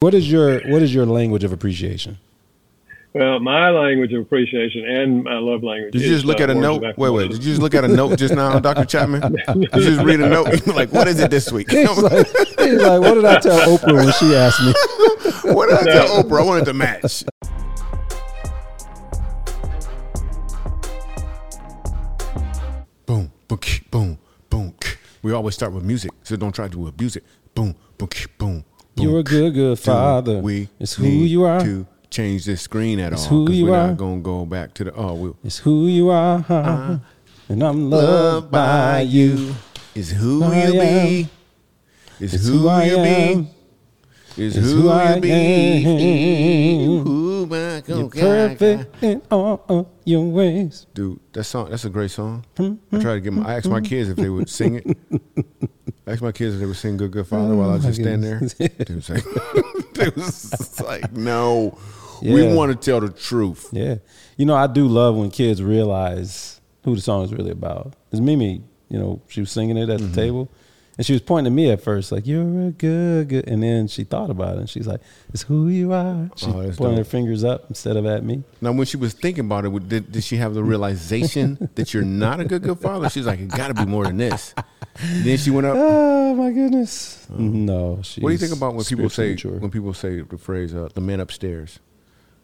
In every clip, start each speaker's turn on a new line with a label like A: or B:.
A: What is your What is your language of appreciation?
B: Well, my language of appreciation and my love language.
C: Did you
B: is,
C: just look
B: uh,
C: at a note? Wait, wait. Did you just look at a note just now, Dr. Chapman? Did you just read a note? like, what is it this week?
A: He's like, he's like, what did I tell Oprah when she asked me?
C: what did I tell Oprah? I wanted to match. Boom, boom, boom, boom. We always start with music, so don't try to abuse it. Boom, boom, boom.
A: You're a good, good father.
C: We
A: it's who you are.
C: to change this screen at
A: It's
C: all.
A: who you
C: we're
A: are.
C: not gonna go back to the oh we
A: It's who you are, uh-huh. and I'm loved by you.
C: Is who
A: I
C: you
A: am.
C: be. Is
A: It's
C: who,
A: who I
C: you
A: am.
C: be. Is
A: It's
C: who,
A: who I
C: you be.
A: am.
C: Who my
A: You're perfect in all of your ways.
C: Dude, that song that's a great song. I try to get my I asked my kids if they would sing it. I asked my kids if they would sing Good Good Father while I was
A: Oh,
C: just standing there.
A: goodness.
C: They was like, they was like no. We want to tell the truth.
A: Yeah, you know, I do love when kids realize who the song is really about. It's Mimi. You know, she was singing it at
C: Mm-hmm.
A: the table, and she was pointing at me at first, like "You're a good, good," and then she thought about it, and she's like, "It's who you are." She
C: Oh, that's
A: pointing her fingers up instead of at me.
C: Now, when she was thinking about it, did, did she have the realization that you're not a good good father? She's like, it got to be more than this. Then she went up.
A: Oh my goodness! no, she's
C: Uh-huh. What do you think about when people say
A: mature.
C: when people say the phrase uh, "the man upstairs"?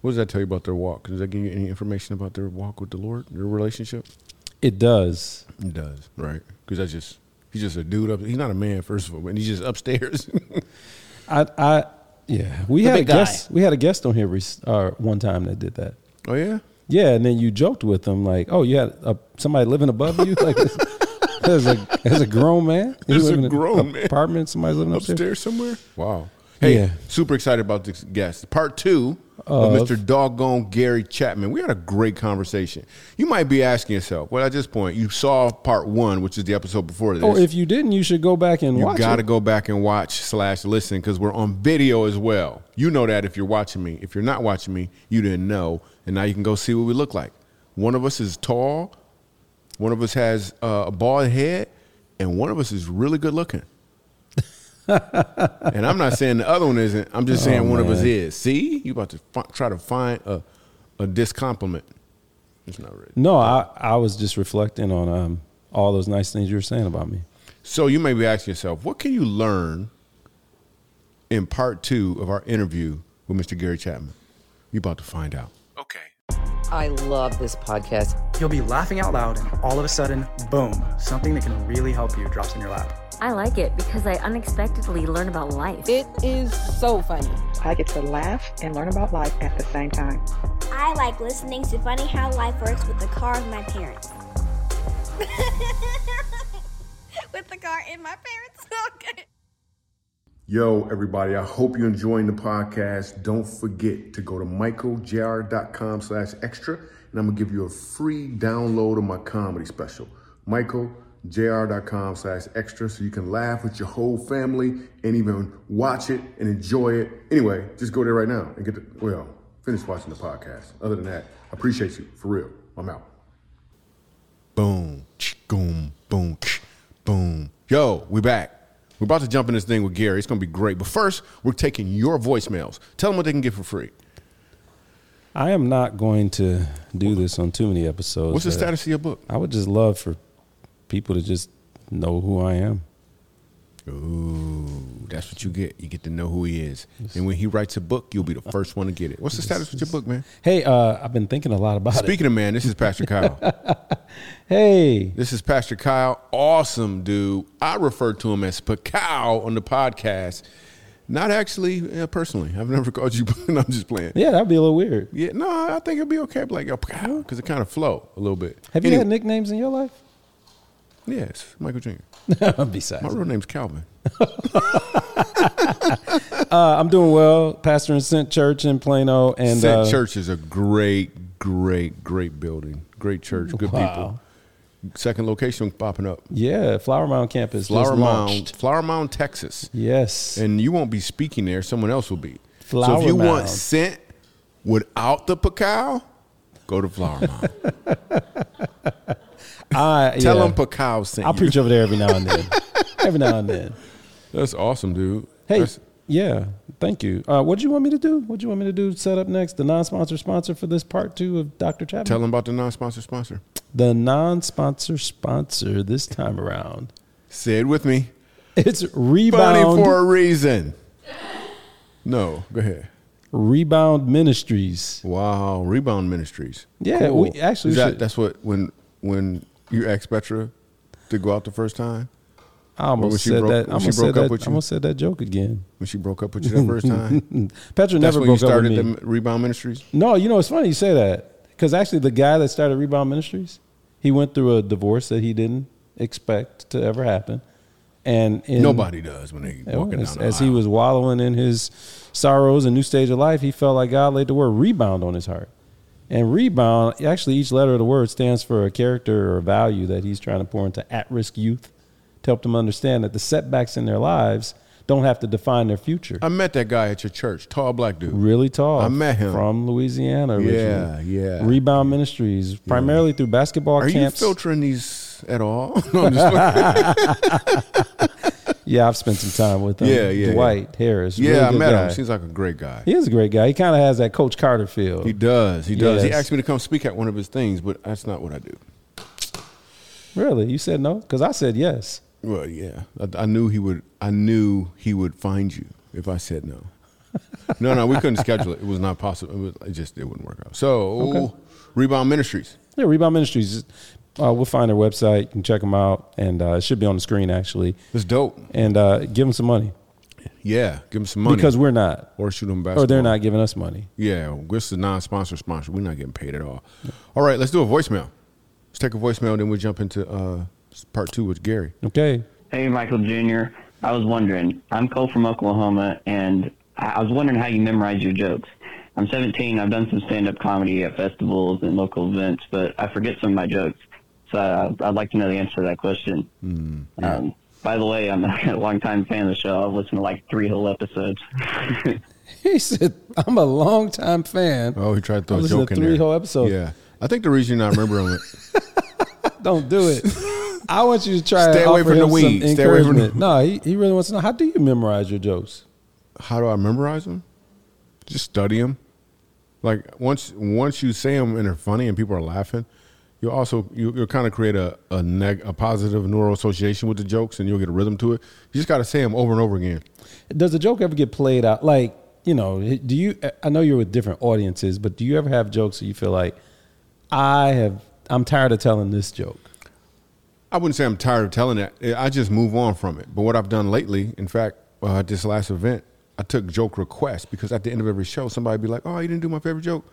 C: What does that tell you about their walk? Does that give you any information about their walk with the Lord, their relationship?
A: it does.
C: It does, right? Because that's just he's just a dude up. He's not a man, first of all, and he's just upstairs.
A: I, I, yeah, we
D: The
A: had a
D: guy.
A: guest. We had a guest on here rec- uh, one time that did that.
C: oh yeah,
A: Yeah, and then you joked with them like, "Oh, you had a, somebody living above you, like as a as a grown man, You
C: As a
A: live in an
C: grown man.
A: apartment, somebody's living upstairs."
C: upstairs somewhere. Wow. Hey,
A: Yeah.
C: super excited about this guest. Part two of
A: Of-
C: Mr. Doggone Gary Chapman. We had a great conversation. You might be asking yourself, well, at this point, you saw part one, which is the episode before this.
A: Or if you didn't, you should go back and
C: You
A: watch
C: got to go back and watch slash listen because we're on video as well. You know that if you're watching me. If you're not watching me, you didn't know, and now you can go see what we look like. One of us is tall, one of us has uh, a bald head, and one of us is really good looking. And I'm not saying the other one isn't. I'm just saying
A: Oh,
C: one of us is. See, you about to fi- try to find a a discompliment. It's not really.
A: No, I I was just reflecting on um, all those nice things you were saying about me.
C: So you may be asking yourself, what can you learn in part two of our interview with Mr. Gary Chapman? You're about to find out. Okay.
E: I love this podcast.
D: You'll be laughing out loud, and all of a sudden, boom, something that can really help you drops in your lap.
F: I like it because I unexpectedly learn about life.
E: It is so funny.
G: I get to laugh and learn about life at the same time.
H: I like listening to Funny How Life Works with the car of my parents. with the car in my parents. Okay.
C: Yo, everybody, I hope you're enjoying the podcast. Don't forget to go to michaeljr.com slash extra, and I'm going to give you a free download of my comedy special. michaeljr.com slash extra, so you can laugh with your whole family and even watch it and enjoy it. Anyway, just go there right now and get the, well, finish watching the podcast. Other than that, I appreciate you. For real. I'm out. Boom, boom, boom, boom. Yo, we back. We're about to jump in this thing with Gary. It's going to be great. But first, we're taking your voicemails. Tell them what they can get for free.
A: I am not going to do this on too many episodes.
C: What's the status of your book?
A: I would just love for people to just know who I am.
C: Ooh, that's what you get. You get to know who he is. And when he writes a book, you'll be the first one to get it. What's the status with your book, man?
A: Hey, uh, I've been thinking a lot about
C: Speaking of man, this is Pastor Kyle.
A: Hey,
C: This is Pastor Kyle. Awesome dude. I refer to him as Pakao on the podcast. Not actually uh, personally. I've never called you, but I'm just playing.
A: yeah, that'd be a little weird.
C: Yeah, no, I think it'd be okay. I'd be like, yo, because it kind of flow a little bit.
A: Have you
C: Anyway,
A: had nicknames in your life?
C: Yes, Michael Jr.
A: Besides,
C: My real name's Calvin.
A: uh, I'm doing well. Pastor in Sent Church in Plano, and
C: Sent
A: uh,
C: Church is a great, great, great building. Great church, good
A: Wow.
C: people. Second location popping up.
A: Yeah, Flower Mound campus.
C: Flower Mound. Flower Mound, Texas.
A: Yes.
C: And you won't be speaking there, someone else will be. so if you want
A: Mound.
C: Sent without the Pacao, go to Flower Mound.
A: I,
C: Tell
A: yeah.
C: them Pacao sent
A: I'll
C: you.
A: preach over there every now and then. every now and then.
C: That's awesome, dude.
A: Hey,
C: That's-
A: yeah. Thank you. Uh, what do you want me to do? What do you want me to do? Set up next the non-sponsor sponsor for this part two of Dr. Chapman.
C: Tell them about the non-sponsor sponsor.
A: the non-sponsor sponsor this time around.
C: Say it with me.
A: It's
C: Funny
A: Rebound
C: for a reason. No, go ahead.
A: Rebound Ministries.
C: Wow, Rebound Ministries.
A: Yeah, we- actually
C: that,
A: should-
C: that's what when when you asked Petra to go out the first time
A: I almost
C: when she
A: said
C: broke-
A: that. I almost
C: broke
A: said
C: up
A: that. I almost said that joke again.
C: when she broke up with you that first time.
A: Petra never broke up
C: started
A: with me.
C: the Rebound Ministries.
A: No, you know it's funny you say that because actually the guy that started Rebound Ministries, he went through a divorce that he didn't expect to ever happen, and in,
C: Nobody does when they
A: Yeah,
C: walking
A: as,
C: down the
A: as he was wallowing in his sorrows and new stage of life, he felt like God laid the word rebound on his heart. And rebound, actually, each letter of the word stands for a character or a value that he's trying to pour into at risk youth to help them understand that the setbacks in their lives don't have to define their future.
C: I met that guy at your church, tall black dude.
A: really tall.
C: I met him.
A: from Louisiana. Originally.
C: Yeah, yeah.
A: Rebound Ministries, primarily through basketball
C: Are
A: camps.
C: you filtering these at all? No, I'm just
A: yeah, I've spent some time with um, him.
C: Yeah, yeah,
A: Dwight Harris.
C: yeah,
A: really
C: I met
A: guy.
C: him. Seems like a great guy.
A: He is a great guy. He kind of has that Coach Carter feel.
C: He does. He does. He asked me to come speak at one of his things, but that's not what I do.
A: Really? You said no? Because I said yes.
C: Well, yeah, I, I knew he would. I knew he would find you if I said no. no, no, we couldn't schedule it. It was not possible. It, was, it just it wouldn't work out. So, Rebound Ministries.
A: Yeah, Rebound Ministries. Uh, we'll find their website. You can check them out, and uh, it should be on the screen actually.
C: It's dope.
A: And uh, give them some money
C: Yeah, give them some money
A: because we're not,
C: or shoot them basketball.
A: or they're not giving us money.
C: Yeah, this is a non-sponsor sponsor. We're not getting paid at all. All right, let's do a voicemail. Let's take a voicemail, then we'll jump into uh, part two with Gary.
A: Okay.
I: Hey, Michael Jr. I was wondering, I'm Cole from Oklahoma, and I I was wondering how you memorize your jokes. I'm 17. I've done some stand-up comedy at festivals and local events, but I forget some of my jokes. So I, I'd like to know the answer to that question. um, by the way, I'm a longtime fan of the show. I've listened to like three whole episodes.
A: He said, "I'm a longtime fan."
C: Oh, he tried to throw
A: I
C: a
A: listened
C: joke
A: to
C: in
A: three
C: there.
A: whole episodes.
C: Yeah, I think the reason you're not remembering it.
A: Don't do it. I want you to try.
C: Stay away from the
A: him
C: weed. Stay away from the-
A: encouragement. No, he, he really wants to know how do you memorize your jokes?
C: How do I memorize them? Just study them. Like once once you say them and they're funny and people are laughing, you also you, you'll kind of create a a, neg, a positive neural association with the jokes and you'll get a rhythm to it. You just got to say them over and over again.
A: Does the joke ever get played out? Like, you know, do you? I know you're with different audiences, but do you ever have jokes that you feel like I have? I'm tired of telling this joke.
C: I wouldn't say I'm tired of telling that. I just move on from it. But what I've done lately, in fact, uh, at this last event, I took joke requests because at the end of every show, somebody be like, "Oh, you didn't do my favorite joke."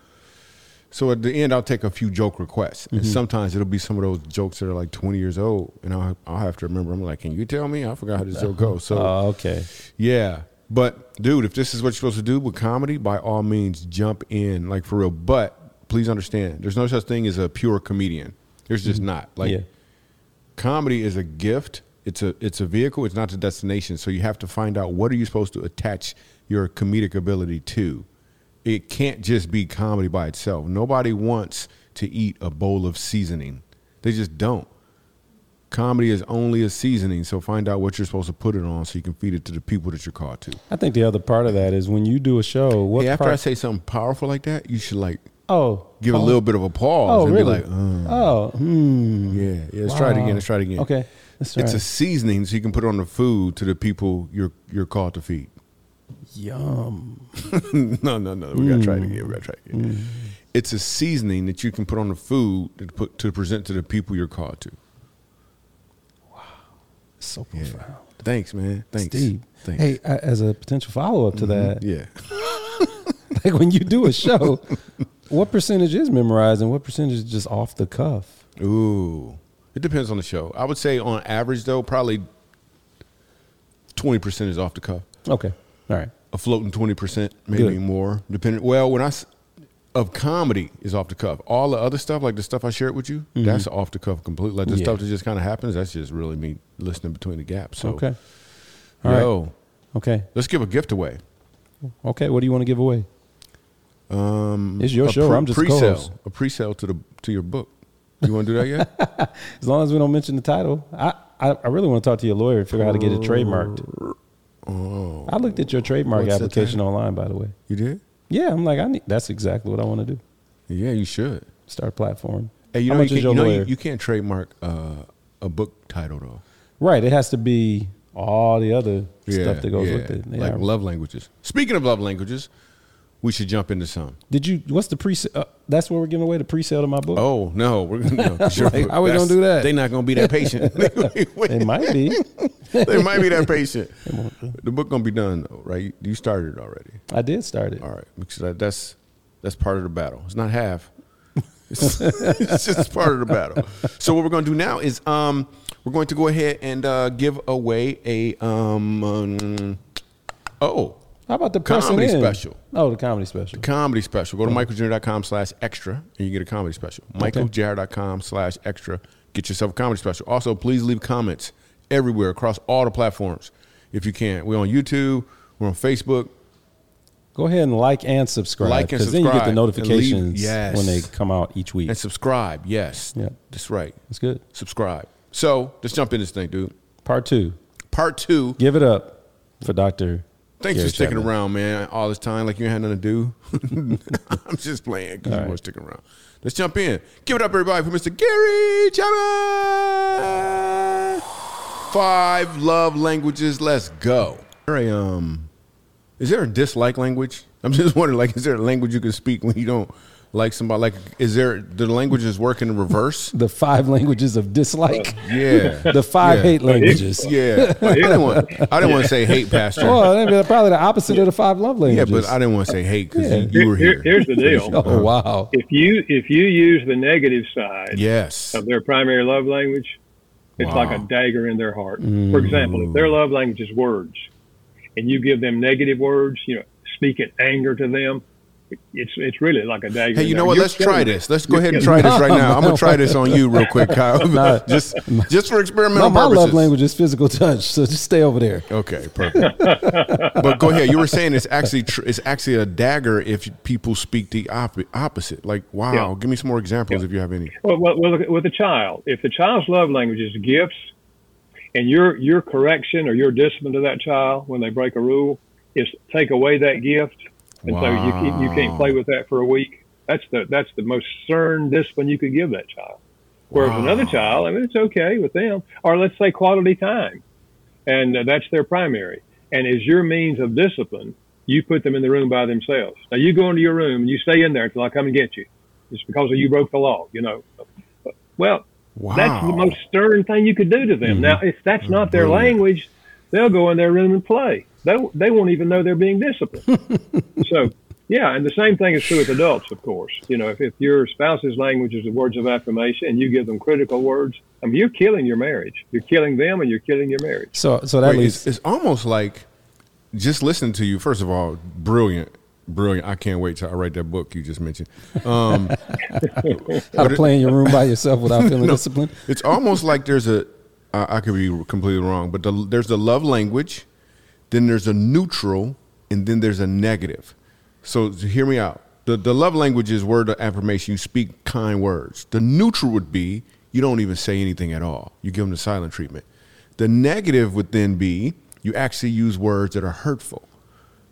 C: So at the end, I'll take a few joke requests, and mm-hmm. sometimes it'll be some of those jokes that are like 20 years old, and I'll, I'll have to remember. I'm like, "Can you tell me? I forgot how this joke goes." So
A: Oh, okay.
C: yeah. But dude, if this is what you're supposed to do with comedy, by all means jump in, like for real. But please understand, there's no such thing as a pure comedian. There's just mm-hmm. not. Like
A: yeah.
C: comedy is a gift. It's a it's a vehicle. It's not the destination. So you have to find out what are you supposed to attach your comedic ability to. It can't just be comedy by itself. Nobody wants to eat a bowl of seasoning. They just don't. Comedy is only a seasoning, so find out what you're supposed to put it on so you can feed it to the people that you're called to.
A: I think the other part of that is when you do a show. What
C: Hey, after
A: part,
C: I say something powerful like that, you should like
A: oh,
C: give
A: oh,
C: a little bit of a pause
A: Oh,
C: and
A: really?
C: be like, uh,
A: oh, hmm.
C: yeah, yeah. Let's try it again. Let's try it again.
A: Okay,
C: It's a seasoning so you can put it on the food to the people you're you're called to feed.
A: Yum.
C: no, no, no. We gotta try it again. We gotta try it
A: Mm.
C: again. It's a seasoning that you can put on the food to put to present to the people you're called to. Wow.
A: So
C: Yeah.
A: profound.
C: Thanks, man. Thanks.
A: Steve.
C: Thanks. Mm-hmm.
A: Hey, as a potential follow up to that,
C: Yeah.
A: like when you do a show, what percentage is memorized and what percentage is just off the cuff?
C: Ooh. It depends on the show. I would say on average though, probably twenty percent is off the cuff.
A: Okay, all right.
C: A floating twenty percent, maybe
A: Good.
C: more. Depending. Well, when I of comedy is off the cuff. All the other stuff, like the stuff I shared with you, that's off the cuff completely. Like the
A: Mm-hmm. Yeah.
C: stuff that just kind of happens, that's just really me listening between the gaps. So,
A: Okay, all right.
C: yo,
A: Okay,
C: let's give a gift away.
A: okay. What do you want to give away?
C: Um,
A: It's your show. I'm just a
C: pre-sale.
A: co-host.
C: A pre-sale to the to your book. You want to do that yet?
A: As long as we don't mention the title, I I, I really want to talk to your lawyer and figure out how to get it trademarked.
C: Oh,
A: I looked at your trademark
C: What's
A: application online, by the way.
C: you did?
A: Yeah, I'm like, I need. That's exactly what I want to do.
C: Yeah, you should.
A: Start a platform.
C: Hey, you
A: How
C: know,
A: much
C: you,
A: is
C: can't,
A: your
C: you, know you, you can't trademark uh, a book title though.
A: right. It has to be all the other
C: Yeah,
A: stuff that goes
C: yeah.
A: with it. They
C: like
A: are-
C: love languages. Speaking of love languages, we should jump into some.
A: Did you? What's the pre? Uh, that's where we're giving away the pre-sale to my book.
C: Oh no, we're gonna. No, sure,
A: Like, how we gonna do that?
C: They're not gonna be that patient.
A: they might be.
C: they might be that patient. The book gonna be done though, right? You started already.
A: I did start it.
C: All right, because that, that's that's part of the battle. It's not half. It's, it's just part of the battle. So what we're going to do now is um, we're going to go ahead and uh, give away a um, um, oh
A: How about the
C: comedy
A: in?
C: special.
A: Oh, the comedy special.
C: The comedy special. Go to michaeljr.com slash extra and you get a comedy special. michaeljr.com slash extra. Get yourself a comedy special. Also, please leave comments everywhere across all the platforms if you can. We're on YouTube. We're on Facebook.
A: Go ahead and like and subscribe.
C: Like and
A: Because then you get the
C: and leave-
A: notifications
C: yes.
A: when they come out each week.
C: And subscribe. Yes.
A: Yeah.
C: That's right.
A: That's good.
C: Subscribe. So let's jump in this thing, dude.
A: Part two.
C: Part two.
A: Give it up for Doctor.
C: Thanks
A: Gary
C: for sticking
A: Chapman.
C: around, man, all this time like you ain't had nothing to do. I'm just playing because
A: All
C: you
A: right.
C: were sticking around. Let's jump in. Give it up, everybody, for Mr. Gary Chapman. Five love languages. Let's go. Right, um, is there a dislike language? I'm just wondering, like, is there a language you can speak when you don't like somebody? Like, is there the languages work in reverse?
A: The five languages of dislike.
C: Yeah.
A: The five
C: Yeah.
A: hate languages.
C: Yeah, I didn't want. I didn't want to say hate, Pastor.
A: Well, that'd be probably the opposite of the five love
C: yeah,
A: languages.
C: but I didn't want to say hate because
A: Yeah.
C: you, you were
B: Here-
C: here.
B: here's the deal.
A: Oh wow.
B: If you if you use the negative side
C: Yes.
B: of their primary love language, it's like a dagger in their heart. For mm. example, if their love language is words, and you give them negative words, you know, speaking anger to them, it's it's really like a dagger.
C: Hey, you know what?
B: you're
C: Let's try
B: killing
C: this. Let's go ahead and try this right now. I'm gonna try this on you real quick, Kyle.
A: Nah.
C: just just for experimental
A: No, my
C: purposes.
A: love language is physical touch, so just stay over there.
C: Okay, perfect. but go ahead. You were saying it's actually tr- it's actually a dagger if people speak the op- opposite. Like, wow.
B: Yeah.
C: Give me some more examples if you have any.
B: Well, well, well, with a child, if the child's love language is gifts, and your your correction or your discipline to that child when they break a rule is take away that gift, and so you can't, you can't play with that for a week. That's the that's the most stern discipline you could give that child. Whereas another child, I mean, it's okay with them. Or let's say quality time, and uh, that's their primary. And as your means of discipline, you put them in the room by themselves. Now you go into your room and you stay in there until I come and get you. It's because you broke the law, you know. Well,
C: Wow.
B: that's the most stern thing you could do to them. Now, if that's not their
C: Brilliant.
B: language, they'll go in their room and play. They they won't even know they're being disciplined. so, yeah, and the same thing is true with adults, of course. You know, if, if your spouse's language is the words of affirmation and you give them critical words, I mean, you're killing your marriage. You're killing them and you're killing your marriage.
A: So, so that
C: Wait,
A: leads.
C: it's, it's almost like just listening to you. First of all, brilliant, brilliant. I can't wait till I write that book you just mentioned. Um,
A: How to play in your room by yourself without feeling
C: No,
A: disciplined.
C: It's almost like there's a. I I could be completely wrong, but the, there's the love language, then there's a neutral, and then there's a negative. So hear me out. The the love language is word of affirmation. You speak kind words. The neutral would be you don't even say anything at all. You give them the silent treatment. The negative would then be you actually use words that are hurtful.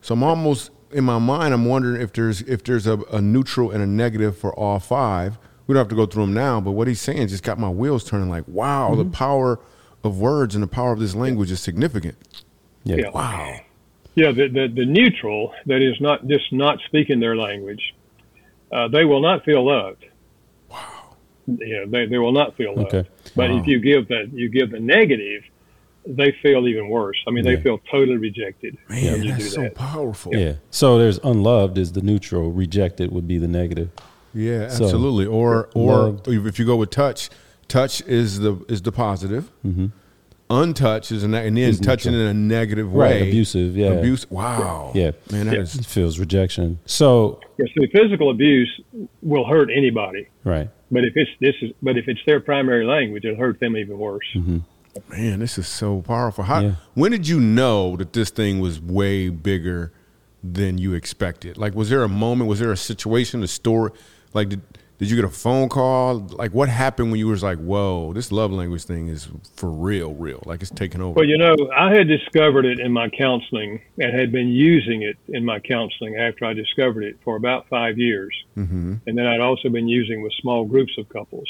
C: So I'm almost in my mind. I'm wondering if there's if there's a, a neutral and a negative for all five. We don't have to go through them now, but what he's saying just got my wheels turning. Like, wow, the mm-hmm. power of words and the power of this language is significant.
A: Yeah.
B: Yeah.
C: Wow.
B: Yeah, the, the, the neutral, that is not just not speaking their language, uh, they will not feel loved. Wow. Yeah, they, they will not feel loved.
A: Okay.
B: But if you give the you give the negative, they feel even worse. I mean,
A: Yeah.
B: they feel totally rejected
C: Man,
B: when you do
C: that's so
B: that.
C: powerful.
A: Yeah. So there's unloved is the neutral, rejected would be the negative.
C: Yeah,
A: So,
C: absolutely. Or or
A: loved.
C: if you go with touch, touch is the is the positive. Untouched is a ne- and then
A: Is
C: touching
A: neutral.
C: in a negative
A: Right,
C: way.
A: abusive, yeah.
C: Abuse. Wow.
A: Yeah.
C: Man, that
B: Yeah.
C: is
A: It feels rejection. So,
B: Yeah, so physical abuse will hurt anybody,
A: right.
B: but if it's this is but if it's their primary language, it'll hurt them even worse. Mm-hmm.
C: Man, this is so powerful. How,
A: Yeah.
C: When did you know that this thing was way bigger than you expected? Like, was there a moment? Was there a situation, a story? Like, did, Did you get a phone call? Like, what happened when you was like, "Whoa, this love language thing is for real, real. Like, it's taking over."
B: Well, you know, I had discovered it in my counseling and had been using it in my counseling after I discovered it for about five years.
C: Mm-hmm.
B: And then I'd also been using with small groups of couples.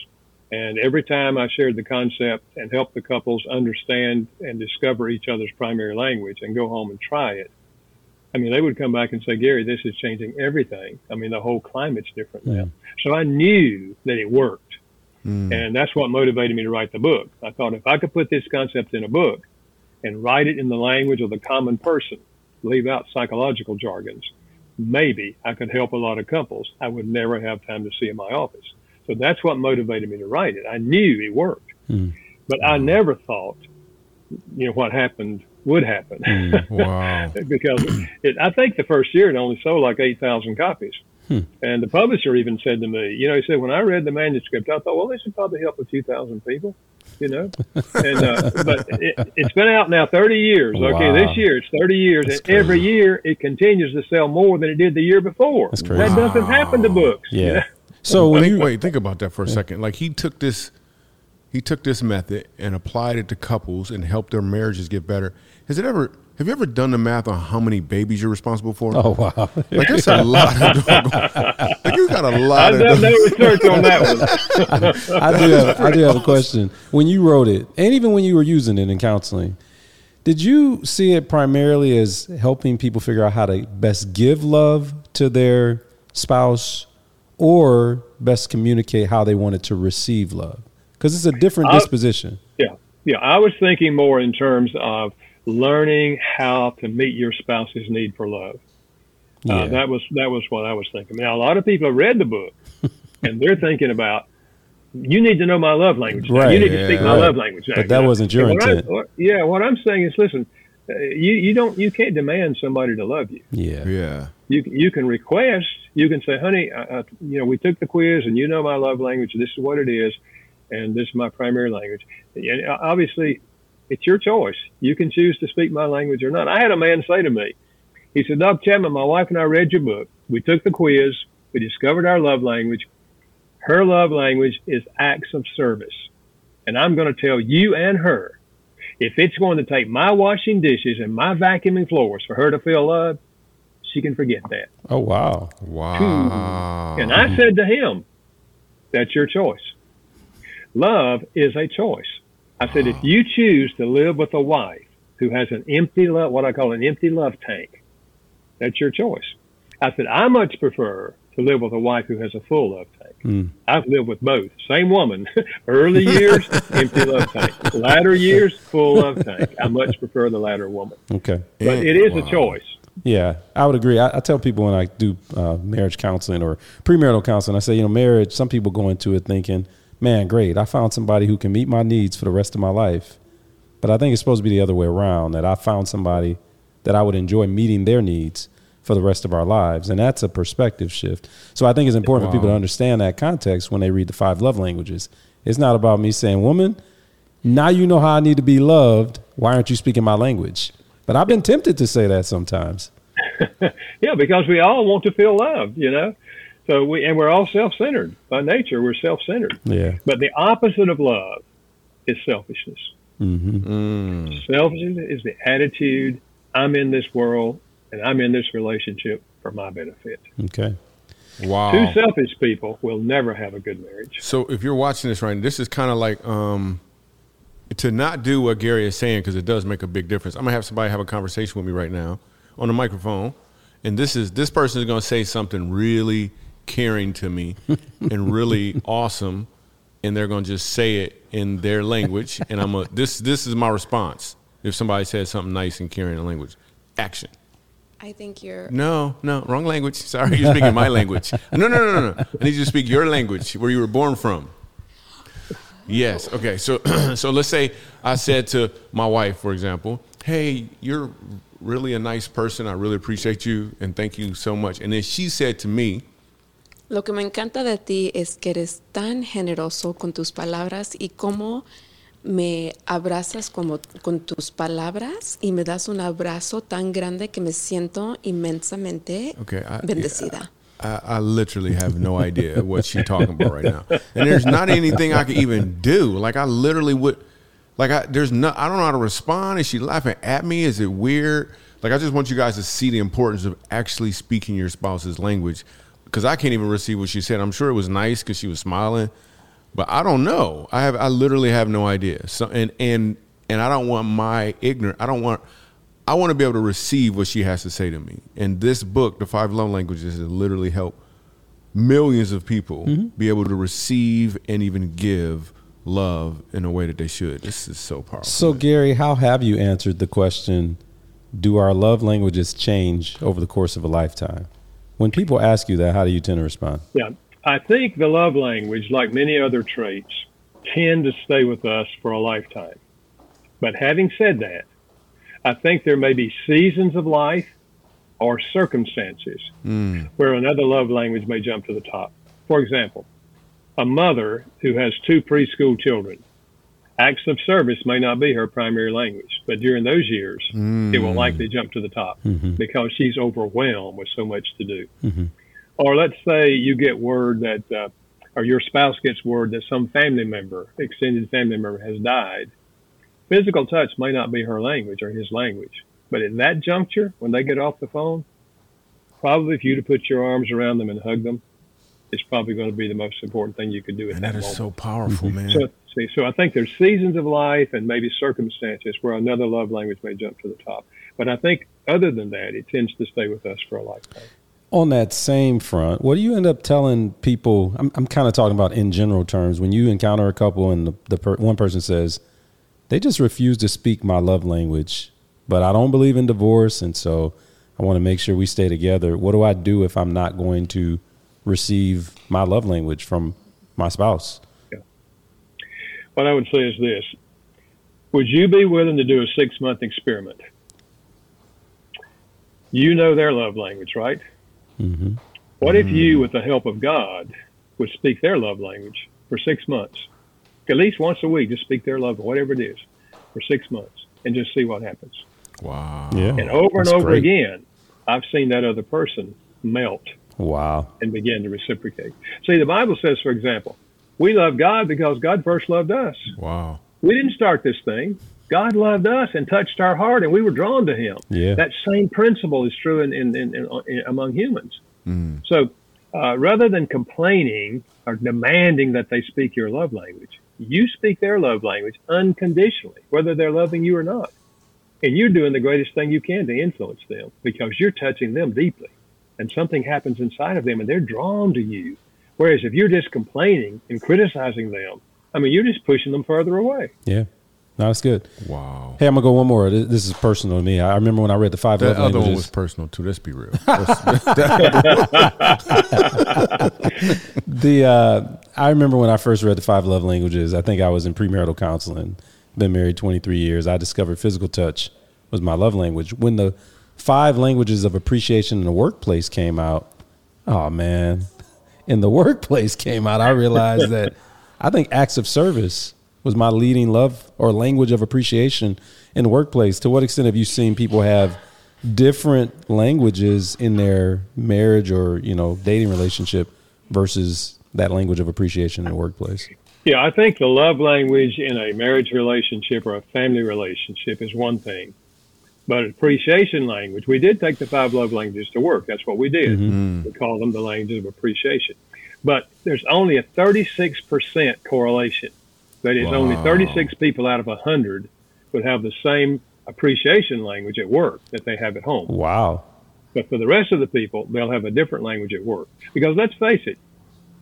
B: And every time I shared the concept and helped the couples understand and discover each other's primary language and go home and try it, I mean, they would come back and say, Gary, this is changing everything. I mean, the whole climate's different now. So I knew that it worked.
C: Mm.
B: And that's what motivated me to write the book. I thought if I could put this concept in a book and write it in the language of the common person, leave out psychological jargons, maybe I could help a lot of couples I would never have time to see in my office. So that's what motivated me to write it. I knew it worked,
A: Hmm.
B: but I never thought, you know, what happened would happen.
C: Wow.
B: because it, I think the first year it only sold like 8,000 copies.
A: Hmm.
B: And the publisher even said to me, you know, he said, when I read the manuscript, I thought, well, this would probably help a few thousand people, you know. and uh, but it, it's been out now 30 years. Okay, this year it's 30 years,
A: That's
B: and every year it continues to sell more than it did the year before.
A: That's crazy.
B: That doesn't happen to books. you
A: Yeah.
B: know?
A: So when
C: think,
A: you
C: wait, think about that for a second. Like he took this, he took this method and applied it to couples and helped their marriages get better. Has it ever? Have you ever done the math on how many babies you're responsible for?
A: oh wow,
C: Like there's a lot of like you got a lot
B: I've
C: of
B: done no research on that one.
A: I do have I do have a question. When you wrote it, and even when you were using it in counseling, did you see it primarily as helping people figure out how to best give love to their spouse, or best communicate how they wanted to receive love? Because it's a different
B: Uh,
A: disposition.
B: Yeah, yeah. I was thinking more in terms of learning how to meet your spouse's need for love.
A: Yeah.
B: Uh, that was that was what I was thinking. Now, a lot of people have read the book, and they're thinking about you need to know my love language. now.
A: Right,
B: You need to speak my
A: Right.
B: love language. now,
A: But that wasn't your
B: And what I-
A: intent.
B: what- yeah, what I'm saying is, listen, uh, you you don't you can't demand somebody to love you.
A: Yeah.
C: yeah.
B: You you can request. You can say, honey, I, I, you know, we took the quiz, and you know my love language. This is what it is, and this is my primary language. And obviously, it's your choice. You can choose to speak my language or not. I had a man say to me, he said, Doc Chapman, my wife and I read your book. We took the quiz. We discovered our love language. Her love language is acts of service. And I'm going to tell you and her, if it's going to take my washing dishes and my vacuuming floors for her to feel love, she can forget that.
A: Oh wow.
C: Wow.
B: And I said to him, that's your choice. Love is a choice. I said, if you choose to live with a wife who has an empty love, what I call an empty love tank, that's your choice. I said, I much prefer to live with a wife who has a full love tank.
A: Mm.
B: I've lived with both. Same woman. Early years, empty love tank. Latter years, full love tank. I much prefer the latter woman.
A: Okay.
B: But it is a choice.
A: Yeah, I would agree. I, I tell people when I do uh, marriage counseling or premarital counseling, I say, you know, marriage. Some people go into it thinking, "Man, great! I found somebody who can meet my needs for the rest of my life." But I think it's supposed to be the other way around. That I found somebody that I would enjoy meeting their needs for the rest of our lives, and that's a perspective shift. So I think it's important for people to understand that context when they read the five love languages. It's not about me saying, "Woman, now you know how I need to be loved. Why aren't you speaking my language?" But I've been tempted to say that sometimes.
B: Yeah, because we all want to feel loved, you know. So we and we're all self-centered by nature. We're self-centered.
A: Yeah.
B: But the opposite of love is selfishness.
A: Mm-hmm.
B: Selfishness is the attitude: I'm in this world and I'm in this relationship for my benefit.
A: Okay.
C: Wow.
B: Two selfish people will never have a good marriage.
C: So if you're watching this right, this is kind of like um, to not do what Gary is saying because it does make a big difference. I'm gonna have somebody have a conversation with me right now on the microphone, and this is this person is gonna say something really caring to me and really awesome, and they're gonna just say it in their language, and I'm a this this is my response if somebody says something nice and caring in language. Action.
J: I think you're.
C: No, no, wrong language. Sorry, you're speaking my language. No, no, no, no, no. I need you to speak your language, where you were born from. Yes. Okay. So, so let's say I said to my wife, for example, "Hey, you're really a nice person. I really appreciate you, and thank you so much." And then she said to me,
J: Lo que me encanta de ti es que eres tan generoso con tus palabras y cómo me abrazas como con tus palabras y me das un abrazo tan grande que me siento inmensamente
C: Okay, I-
J: bendecida.
C: I, I literally have no idea what she's talking about right now, and there's not anything I could even do. Like I literally would, like I there's no I don't know how to respond. Is she laughing at me? Is it weird? Like I just want you guys to see the importance of actually speaking your spouse's language, because I can't even receive what she said. I'm sure it was nice because she was smiling, but I don't know. I have I literally have no idea. So and and and I don't want my ignorant. I don't want. I want to be able to receive what she has to say to me. And this book, The Five Love Languages, has literally helped millions of people
A: Mm-hmm.
C: be able to receive and even give love in a way that they should. This is so powerful.
A: So, Gary, how have you answered the question Do our love languages change over the course of a lifetime? When people ask you that, how do you tend to respond?
B: Yeah, I think the love language, like many other traits, tend to stay with us for a lifetime. But having said that, I think there may be seasons of life or circumstances hmm. where another love language may jump to the top. For example, a mother who has two preschool children, acts of service may not be her primary language, but during those years, it will mm. likely jump to the top mm-hmm. because she's overwhelmed with so much to do. Mm-hmm. Or let's say you get word that, uh, or your spouse gets word that some family member, extended family member, has died. Physical touch may not be her language or his language, but at that juncture, when they get off the phone, probably for you to put your arms around them and hug them is probably going to be the most important thing you could do at
C: and
B: that
C: that is
B: moment.
C: so powerful, mm-hmm. man.
B: So, see, so I think there's seasons of life and maybe circumstances where another love language may jump to the top. But I think other than that, it tends to stay with us for a lifetime.
A: On that same front, what do you end up telling people? I'm, I'm kind of talking about in general terms. When you encounter a couple and the, the per, one person says, they just refuse to speak my love language, but I don't believe in divorce. And so I want to make sure we stay together. What do I do if I'm not going to receive my love language from my spouse?
B: What I would say is this Would you be willing to do a six month experiment? You know their love language, right?
A: Mm-hmm.
B: What if you, with the help of God, would speak their love language for six months? At least once a week, just speak their love, whatever it is, for six months and just see what happens.
C: Wow.
A: Yeah.
B: And over
A: That's
B: and over
A: great.
B: again, I've seen that other person melt
A: Wow.
B: and begin to reciprocate. See, the Bible says, for example, we love God because God first loved us.
C: Wow.
B: We didn't start this thing. God loved us and touched our heart, and we were drawn to Him.
A: Yeah.
B: That same principle is true in, in, in, in among humans. So, uh, rather than complaining or demanding that they speak your love language, you speak their love language unconditionally, whether they're loving you or not. And you're doing the greatest thing you can to influence them because you're touching them deeply. And something happens inside of them and they're drawn to you. Whereas if you're just complaining and criticizing them, I mean, you're just pushing them further away.
A: Yeah. No, that's good.
C: Wow.
A: Hey, I'm gonna go one more. This this is personal to me. I remember when I read the five
C: That
A: love
C: other one was personal too. Let's be real.
A: the uh, I remember when I first read the five love languages. I think I was in premarital counseling. Been married 23 years. I discovered physical touch was my love language. When the five languages of appreciation in the workplace came out, oh man, in the workplace came out, I realized that I think acts of service was my leading love or language of appreciation in the workplace. To what extent have you seen people have different languages in their marriage or you know dating relationship versus that language of appreciation in the workplace?
B: Yeah, I think the love language in a marriage relationship or a family relationship is one thing. But appreciation language, we did take the five love languages to work. That's what we did. Mm-hmm. Mm-hmm. We call them the languages of appreciation. But there's only a 36% correlation. That is, only 36 people out of 100 would have the same appreciation language at work that they have at home.
A: Wow.
B: But for the rest of the people, they'll have a different language at work. Because let's face it,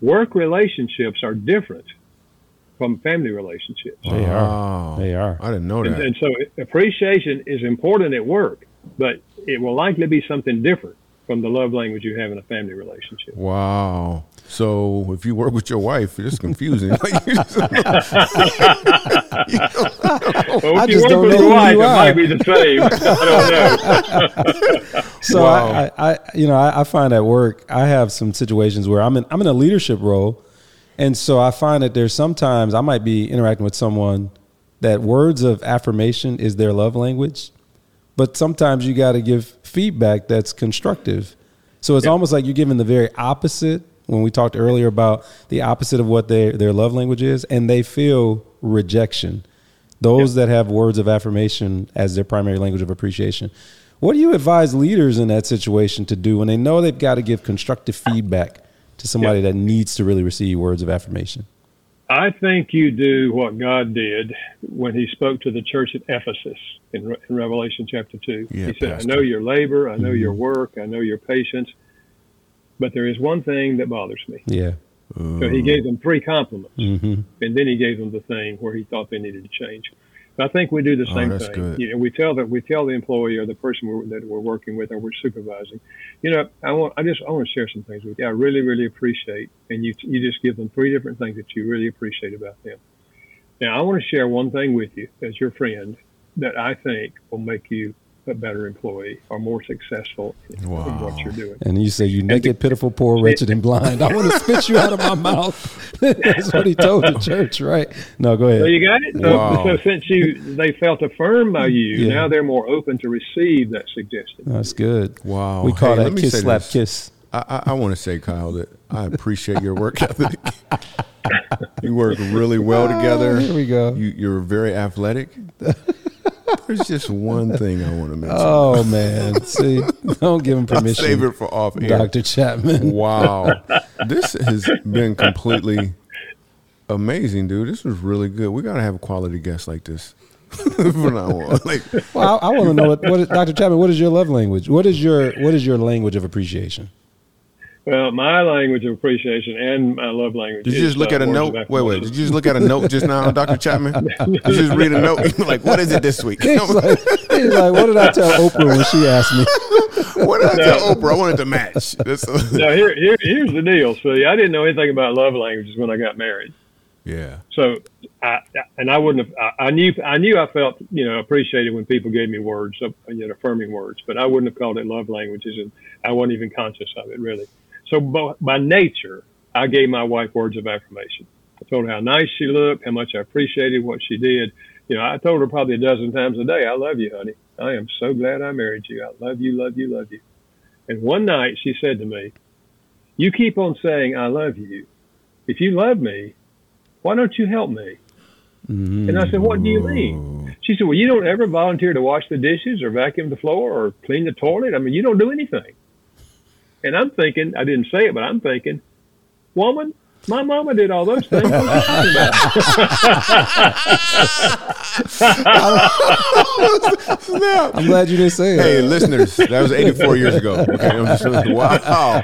B: work relationships are different from family relationships.
A: They
C: Wow.
A: are. Oh, they are.
C: I didn't know that.
B: and so appreciation is important at work, but it will likely be something different from the love language you have in a family relationship.
C: Wow. So if you work with your wife, it's confusing. Like, you
B: Well, if
A: I
B: you
A: just
B: work
A: don't
B: with
A: know
B: your
A: who
B: wife,
A: you
B: it
A: are.
B: might be the same. I don't know.
A: So
C: Wow.
A: I, I, I, you know, I, I find at work I have some situations where I'm in, I'm in a leadership role, and so I find that there's sometimes I might be interacting with someone that words of affirmation is their love language, but sometimes you got to give feedback that's constructive, So it's
B: Yeah.
A: almost like you're giving the very opposite when we talked earlier about the opposite of what their their love language is, and they feel rejection. Those that have words of affirmation as their primary language of appreciation. What do you advise leaders in that situation to do when they know they've got to give constructive feedback to somebody that needs to really receive words of affirmation?
B: I think you do what God did when He spoke to the church at Ephesus in, Re- in Revelation chapter 2.
C: Yeah,
B: he said,
C: Pastor.
B: I know your labor, I know your
A: Mm-hmm.
B: work, I know your patience, but there is one thing that bothers me.
A: Yeah.
B: So He gave them three compliments,
A: Mm-hmm.
B: and then He gave them the thing where He thought they needed to change. I think we do the
C: Oh,
B: same thing.
C: good.
B: You know, we tell that we tell the employee or the person we're, that we're working with or we're supervising. You know, I want I just I want to share some things with you. I really really appreciate, and you you just give them three different things that you really appreciate about them. Now I want to share one thing with you as your friend that I think will make you a better employee or more successful in, in what you're doing.
A: And you say, "You naked, pitiful, poor, wretched, and blind. I want to spit you out of my mouth." That's what he told the church, right? No, go ahead.
B: So you got it. So,
A: Wow.
B: so since you they felt affirmed by you,
A: Yeah.
B: now they're more open to receive that suggestion.
A: That's good.
C: Wow.
A: We call
C: Hey,
A: that kiss, slap,
C: this.
A: kiss.
C: I, I, I want to say, Kyle, that I appreciate your work ethic. you work really well ah, together.
A: Oh, here we go.
C: You, you're very athletic. There's just one thing I want to mention.
A: Oh man, see, don't give him permission.
C: I'll save it for off air.
A: Dr. Chapman.
C: Wow. this has been completely amazing, dude. This was really good. We got to have a quality guest like this from now on. Like,
A: Well, I, I want to know what, what is, Dr. Chapman. What is your love language? What is your what is your language of appreciation?
B: Well, my language of appreciation and my love language.
C: did you
B: is,
C: just look
B: uh,
C: at a note? Wait, wait. Did you just look at a note just now, Dr. Chapman? You just read a note. like, what is it this week?
A: He's like, he's like, what did I tell Oprah when she asked me?
C: what did I tell Oprah? I wanted to match.
B: Now here, here, here's the deal. See, I didn't know anything about love languages when I got married.
C: yeah.
B: So, I, and I wouldn't have. I, I knew, I knew, I felt, you know, appreciated when people gave me words, you know, affirming words. But I wouldn't have called it love languages, and I wasn't even conscious of it really. So, by, by nature, I gave my wife words of affirmation. I told her how nice she looked, how much I appreciated what she did. You know, I told her probably a dozen times a day, "I love you, honey. I am so glad I married you. I love you, love you, love you." And one night she said to me, "You keep on saying I love you. If you love me, why don't you help me?" And I said, What do you mean? She said, Well, you don't ever volunteer to wash the dishes or vacuum the floor or clean the toilet. I mean, you don't do anything. And I'm thinking, I didn't say it, but I'm thinking, Woman, my mama did all those things. What are you talking about?
A: I'm glad you didn't say it.
C: Hey, listeners, that was 84 years ago. Okay, I'm just, wow.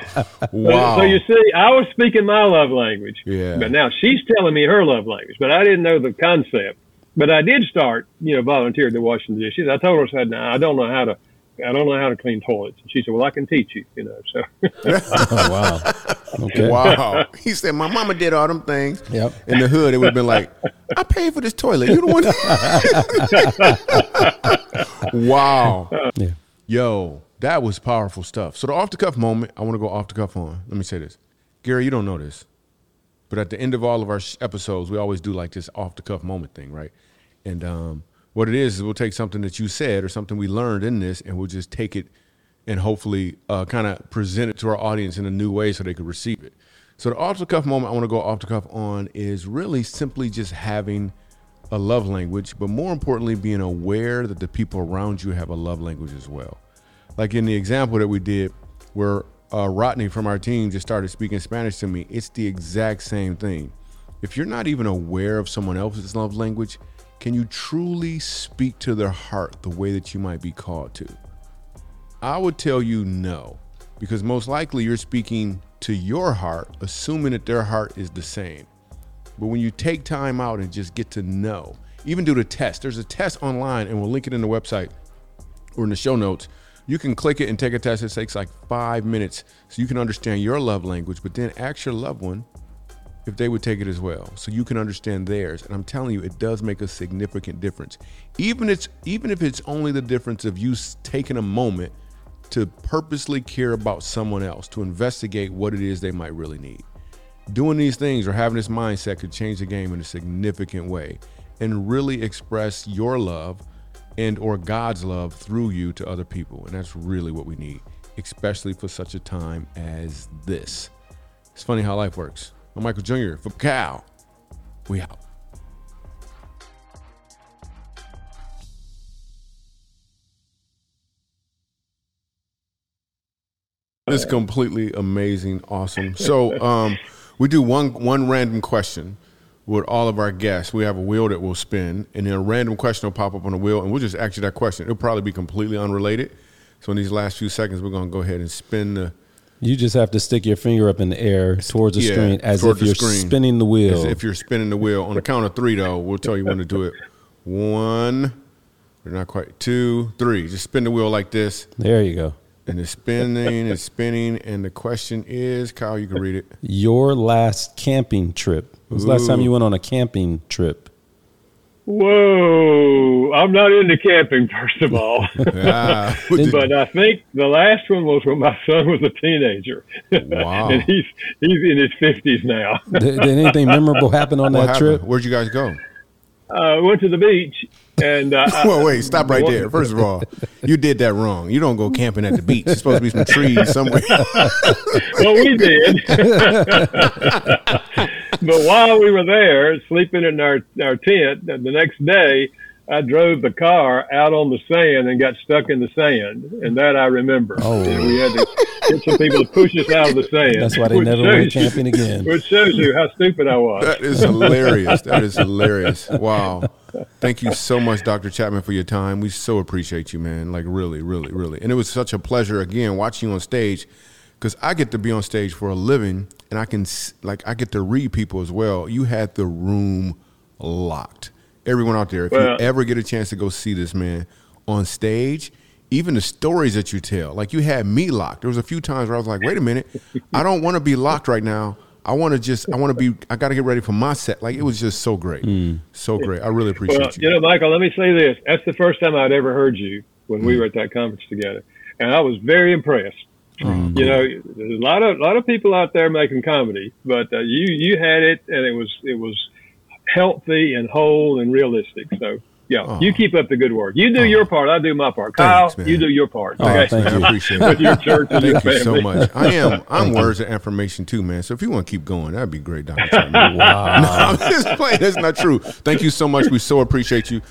C: Wow.
B: So you see, I was speaking my love language.
C: Yeah.
B: But now she's telling me her love language, but I didn't know the concept. But I did start, you know, volunteer to washing the dishes. I told her, I said, "No, I don't know how to, I don't know how to clean toilets." And she said, "Well, I can teach you," you know. So.
A: Oh, wow. Okay.
C: Wow. He said, My mama did all them things.
A: Yep.
C: In the hood, it would have been like, I paid for this toilet. You don't the one. wow.
A: Yeah.
C: Yo, that was powerful stuff. So the off the cuff moment, I want to go off the cuff on. Let me say this. Gary, you don't know this, but at the end of all of our episodes, we always do like this off the cuff moment thing, right? And um, what it is is we'll take something that you said or something we learned in this, and we'll just take it and hopefully uh, kind of present it to our audience in a new way so they could receive it. So the off the cuff moment I want to go off the cuff on is really simply just having a love language, but more importantly, being aware that the people around you have a love language as well. Like in the example that we did, where uh, Rodney from our team just started speaking Spanish to me, it's the exact same thing. If you're not even aware of someone else's love language, can you truly speak to their heart the way that you might be called to? I would tell you no, because most likely you're speaking to your heart, assuming that their heart is the same. But when you take time out and just get to know, even do the test, there's a test online, and we'll link it in the website or in the show notes. You can click it and take a test. It takes like five minutes so you can understand your love language, but then ask your loved one if they would take it as well. So you can understand theirs. And i'm telling you it does make a significant difference. Even it's even if it's only the difference of you taking a moment to purposely care about someone else to investigate what it is they might really need. Doing these things or having this mindset could change the game in a significant way and really express your love and or god's love through you to other people. And that's really what we need especially for such a time as this. It's funny how life works. I'm Michael Jr. for Cal. We out. It's completely amazing, awesome. So, um, we do one one random question with all of our guests. We have a wheel that we'll spin, and then a random question will pop up on the wheel, and we'll just ask you that question. It'll probably be completely unrelated. So, in these last few seconds, we're going to go ahead and spin the.
A: You just have to stick your finger up in the air towards the
C: Yeah,
A: screen as if you're
C: screen.
A: spinning the wheel.
C: As if you're spinning the wheel. On the count of three, though, we'll tell you when to do it. One, we're not quite. Two, three. Just spin the wheel like this.
A: There you go.
C: And it's spinning, it's spinning, and the question is, Kyle, you can read it.
A: Your last camping trip. Was the last time you went on a camping trip?
B: Whoa, I'm not into camping, first of all. But I think the last one was when my son was a teenager.
C: Wow.
B: and he's he's in his 50s now.
A: Did, did anything memorable happen on
C: What
A: that
C: happened?
A: trip?
C: Where'd you guys go?
B: Uh, went to the beach and uh,
C: Well, wait, stop right there. First of all, you did that wrong. You don't go camping at the beach. There's supposed to be some trees somewhere.
B: well, we did. But while we were there, sleeping in our, our tent, the next day, I drove the car out on the sand and got stuck in the sand. And that I remember.
A: Oh.
B: And we had to get some people to push us out of the sand.
A: That's why they never
B: shows
A: went
B: you-
A: camping again.
B: Which shows you how stupid I was.
C: That is hilarious. That is hilarious. Wow. Thank you so much, Dr. Chapman, for your time. We so appreciate you, man. Like, really, really, really. And it was such a pleasure, again, watching you on stage because I get to be on stage for a living and I can, like, I get to read people as well. You had the room locked. Everyone out there, if
B: Well-
C: you ever get a chance to go see this man on stage, even the stories that you tell, like you had me locked. There was a few times where I was like, wait a minute, I don't want to be locked right now. I want to just, I want to be, I got to get ready for my set. Like it was just so great. So great. I really appreciate
B: Well,
C: you.
B: you know, Michael, let me say this. That's the first time I'd ever heard you when
C: Hmm.
B: we were at that conference together. And I was very impressed.
C: Oh,
B: You know, there's a lot of a lot of people out there making comedy, but uh, you you had it, and it was it was healthy and whole and realistic. So yeah, you keep up the good work. You do your part, I do my part. Kyle,
C: Oh. Thanks, man.
B: you do your part.
A: Oh,
B: Okay,
A: thank you.
C: I appreciate
B: with your church and your
C: Thank you so much. I am. I'm words of affirmation too, man. So if you want to keep going, that'd be great, Dr. Chapman. wow. No, I'm just playing. That's not true. Thank you so much. We so appreciate you.